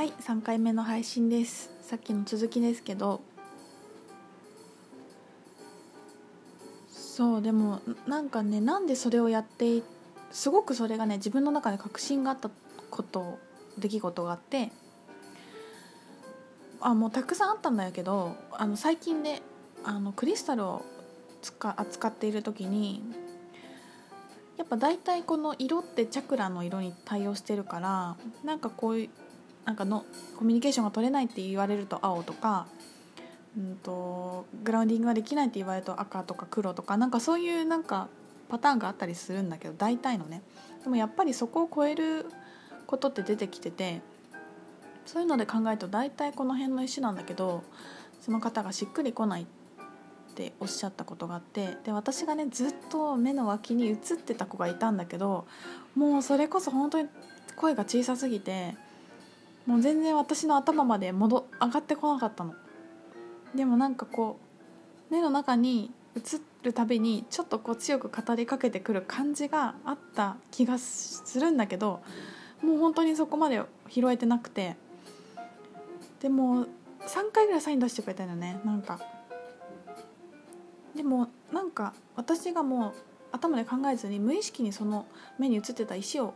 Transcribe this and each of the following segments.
はい3回目の配信です。さっきの続きですけど。そうでもなんかねなんでそれをやってすごくそれがね自分の中で確信があったこと出来事があって。あもうたくさんあったんだけどあの最近であのクリスタルを扱っている時にやっぱ大体この色ってチャクラの色に対応してるからなんかこういうなんかのコミュニケーションが取れないって言われると青とか、うんと、グラウンディングができないって言われると赤とか黒とかなんかそういうなんかパターンがあったりするんだけど大体のね。でもやっぱりそこを超えることって出てきててそういうので考えると大体この辺の石なんだけどその方がしっくりこないっておっしゃったことがあってで私がねずっと目の脇に映ってた子がいたんだけどもうそれこそ本当に声が小さすぎてもう全然私の頭まで戻上がってこなかったの。でもなんかこう目の中に映るたびにちょっとこう強く語りかけてくる感じがあった気がするんだけどもう本当にそこまで拾えてなくて。でも3回ぐらいサイン出してくれたんだよね。なんか。でもなんか私がもう頭で考えずに無意識にその目に映ってた石を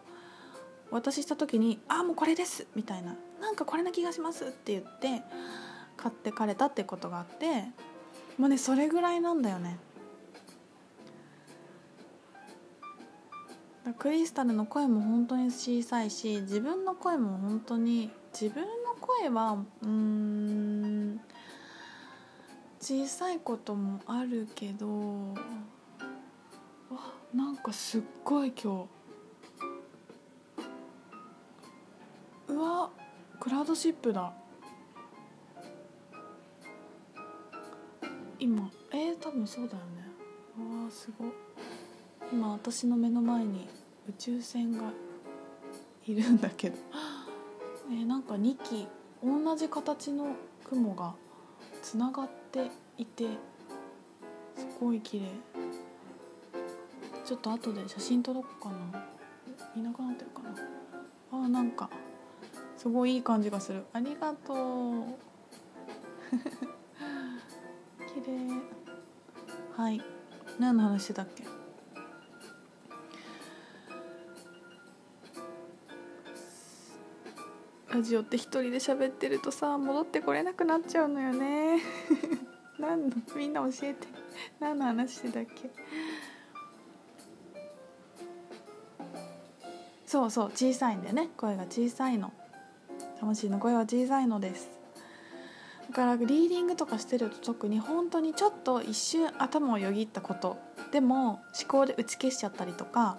渡した時に「ああもうこれです」みたいな「なんかこれな気がします」って言って買ってかれたってことがあってもうねそれぐらいなんだよね。クリスタルの声も本当に小さいし自分の声も本当に自分の声はうん小さいこともあるけどわなんかすっごい今日。うわクラウドシップだ。今えー、多分そうだよね。わあすご今私の目の前に宇宙船がいるんだけど。えー、なんか2機同じ形の雲がつながっていてすごい綺麗。ちょっと後で写真撮ろうかな。いなくなってるかな。あなんか。すごいいい感じがする。ありがとう。綺麗。はい。何の話してたっけ？ラジオって一人で喋ってるとさ戻ってこれなくなっちゃうのよね。何の？みんな教えて。何の話してたっけ？そうそう小さいんだよね。声が小さいの。魂の声は小さいのです。だからリーディングとかしてると特に本当にちょっと一瞬頭をよぎったこと。でも思考で打ち消しちゃったりとか。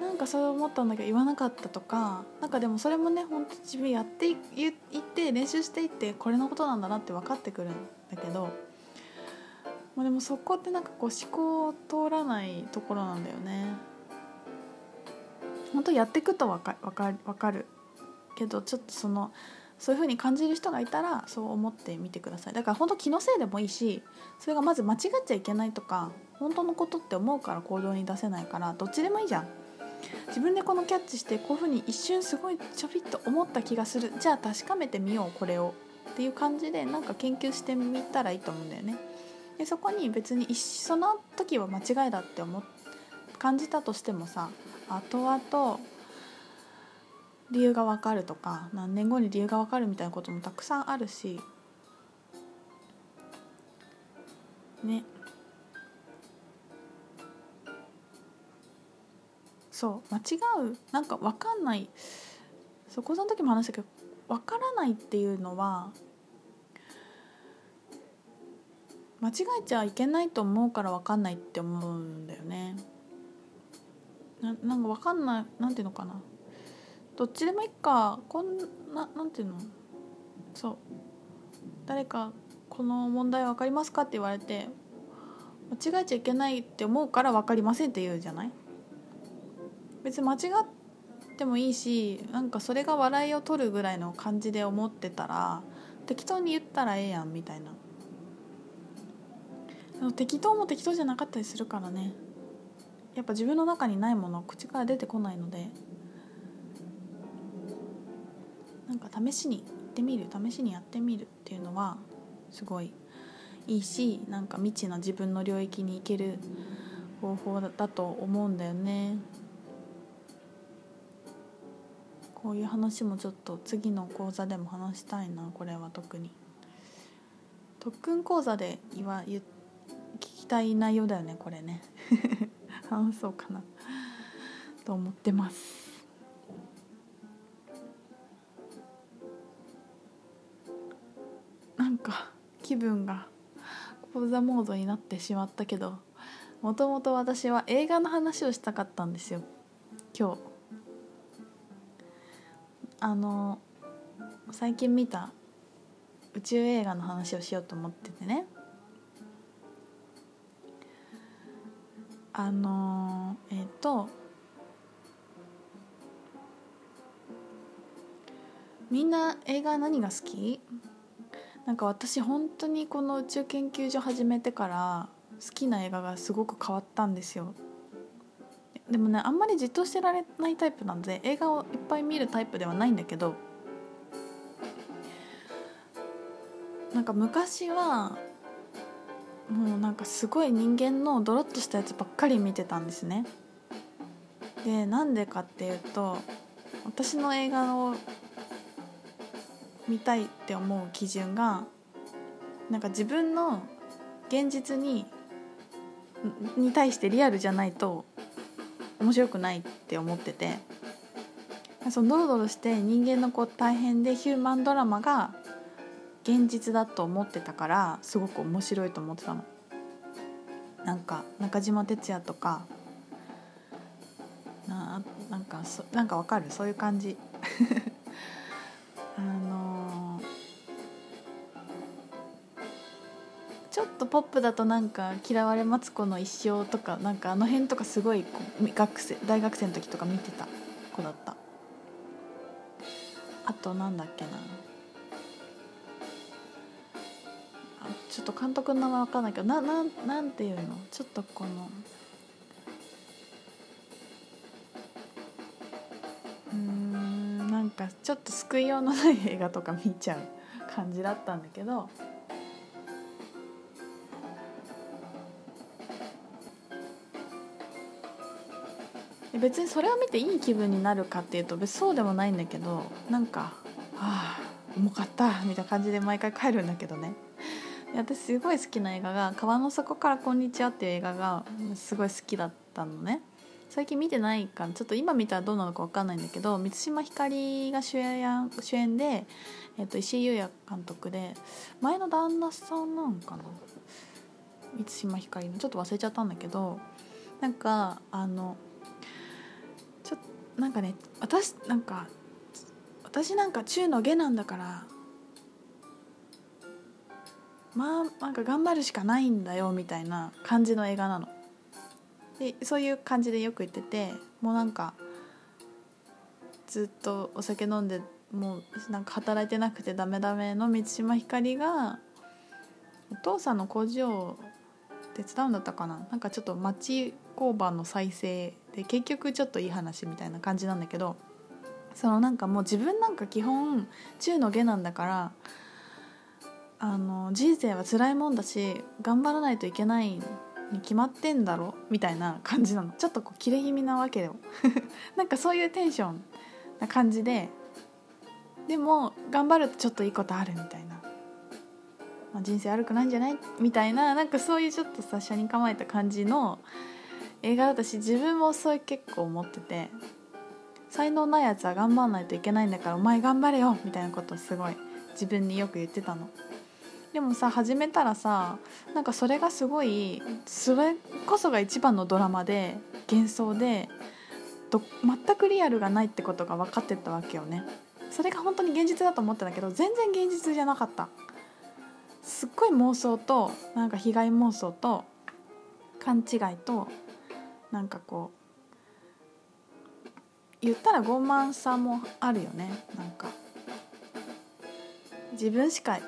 なんかそれ思ったんだけど言わなかったとか。なんかでもそれもね本当自分やっていって練習していってこれのことなんだなって分かってくるんだけど、まあ、でもそこってなんかこう思考通らないところなんだよね。本当やっていくと分か分か分かる。けどちょっとそのそういう風に感じる人がいたらそう思ってみてください。だから本当気のせいでもいいしそれがまず間違っちゃいけないとか本当のことって思うから行動に出せないからどっちでもいいじゃん。自分でこのキャッチしてこういう風に一瞬すごいちょびっと思った気がする。じゃあ確かめてみようこれを。っていう感じでなんか研究してみたらいいと思うんだよね。でそこに別にその時は間違いだって思感じたとしてもさ後々理由が分かるとか何年後に理由が分かるみたいなこともたくさんあるしね。そう間違うなんか分かんない。そこその時も話したけど分からないっていうのは間違えちゃいけないと思うから分かんないって思うんだよね。ななんか分かんないなんていうのかな。どっちでもいいか。こんななんていうの？そう。誰かこの問題分かりますかって言われて間違えちゃいけないって思うから分かりませんって言うじゃない？別に間違ってもいいしなんかそれが笑いを取るぐらいの感じで思ってたら適当に言ったらええやんみたいな。適当も適当じゃなかったりするからね。やっぱ自分の中にないもの口から出てこないので。なんか試しに行ってみる試しにやってみるっていうのはすごいいいしなんか未知な自分の領域に行ける方法だと思うんだよね。こういう話もちょっと次の講座でも話したいなこれは特に。特訓講座で言わ聞きたい内容だよねこれね 話そうかなと思ってますなんか気分が講座モードになってしまったけどもともと私は映画の話をしたかったんですよ。今日。あの最近見た宇宙映画の話をしようと思っててね。あのえっ、とみんな映画何が好き？なんか私本当にこの宇宙研究所始めてから好きな映画がすごく変わったんですよ。でもねあんまりじっとしてられないタイプなので映画をいっぱい見るタイプではないんだけどなんか昔はもうなんかすごい人間のドロッとしたやつばっかり見てたんですね。でなんでかっていうと私の映画を見たいって思う基準がなんか自分の現実にに対してリアルじゃないと面白くないって思ってて。そのドロドロして人間のこう大変でヒューマンドラマが現実だと思ってたからすごく面白いと思ってたの。なんか中島哲也とかななんかそなんかわかる？そういう感じ。ちょっとポップだとなんか「嫌われマツコの一生」とかなんかあの辺とかすごい学生大学生の時とか見てた。子だった。あとなんだっけな。ちょっと監督の名前分かんないけどなななんていうの？ちょっとこの。うんなんかちょっと救いようのない映画とか見ちゃう感じだったんだけど。別にそれを見ていい気分になるかっていうと別にそうでもないんだけどなんか「はあ重かった」みたいな感じで毎回帰るんだけどね。私すごい好きな映画が「川の底からこんにちは」っていう映画がすごい好きだったのね。最近見てないからちょっと今見たらどうなのか分かんないんだけど満島ひかりが主演主演で、えー、と石井裕也監督で前の旦那さんなんかな？満島ひかりの。ちょっと忘れちゃったんだけどなんかあのなんかね私なんか私なんか中の下なんだからまあなんか頑張るしかないんだよみたいな感じの映画なの。でそういう感じでよく言っててもうなんかずっとお酒飲んでもうなんか働いてなくてダメダメの満島ひかりがお父さんの工場を手伝うんだったかな。なんかちょっと町工場の再生で結局ちょっといい話みたいな感じなんだけどそのなんかもう自分なんか基本中の下なんだからあの人生は辛いもんだし頑張らないといけないに決まってんだろみたいな感じなの。ちょっとこう切れ気味なわけよ。なんかそういうテンションな感じででも頑張るとちょっといいことあるみたいな、まあ、人生悪くないんじゃない？みたいななんかそういうちょっとさ車に構えた感じの映画だったし自分もそう結構思ってて才能ないやつは頑張らないといけないんだからお前頑張れよみたいなことをすごい自分によく言ってたの。でもさ始めたらさなんかそれがすごいそれこそが一番のドラマで幻想でと全くリアルがないってことが分かってたわけよねそれが本当に現実だと思ってたけど全然現実じゃなかったすっごい妄想となんか被害妄想と勘違いとなんかこう言ったら傲慢さもあるよねなんか自分しか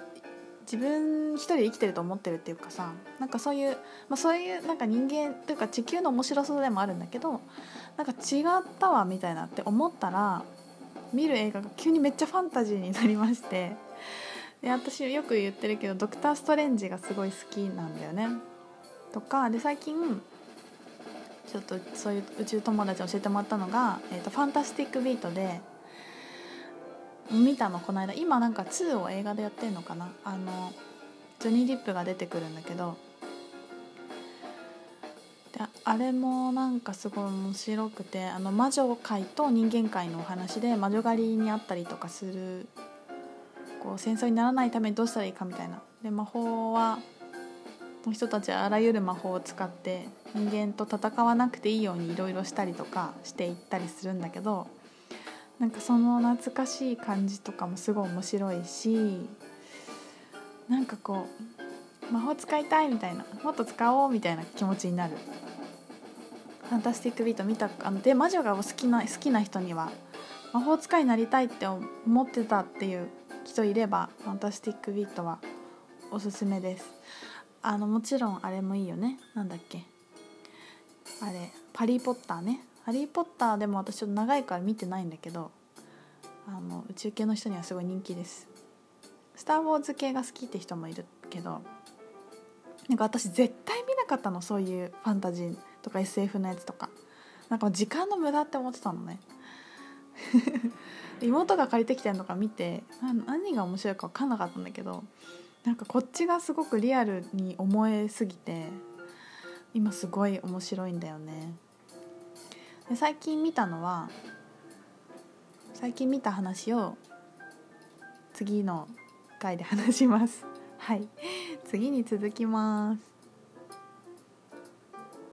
自分一人生きてると思ってるっていうかさなんかそういう、まあ、そういうなんか人間というか地球の面白さでもあるんだけどなんか違ったわみたいなって思ったら見る映画が急にめっちゃファンタジーになりまして で私よく言ってるけど「ドクター・ストレンジ」がすごい好きなんだよね。とかで最近ちょっとそういう宇宙友達に教えてもらったのが「えーと、ファンタスティック・ビートで」見たのこの間。今なんか2を映画でやってるのかな。あのジョニー・ディップが出てくるんだけどであれもなんかすごい面白くてあの魔女界と人間界のお話で魔女狩りにあったりとかするこう戦争にならないためにどうしたらいいかみたいな。で魔法はの人たちはあらゆる魔法を使って人間と戦わなくていいようにいろいろしたりとかしていったりするんだけどなんかその懐かしい感じとかもすごい面白いしなんかこう魔法使いたいみたいなもっと使おうみたいな気持ちになる。ファンタスティックビースト見たあので魔女が好きな好きな人には魔法使いになりたいって思ってたっていう人いればファンタスティックビートはおすすめです。あのもちろんあれもいいよね。なんだっけ。あれ「ハリー・ポッターね」ハリー・ポッターでも私ちょっと長いから見てないんだけどあの宇宙系の人にはすごい人気です。スター・ウォーズ系が好きって人もいるけどなんか私絶対見なかったの。そういうファンタジーとか SF のやつとか。なんか時間の無駄って思ってたのね。妹が借りてきてるのか見て何が面白いか分かんなかったんだけどなんかこっちがすごくリアルに思えすぎて今すごい面白いんだよね。で最近見たのは最近見た話を次の回で話します。はい。次に続きます。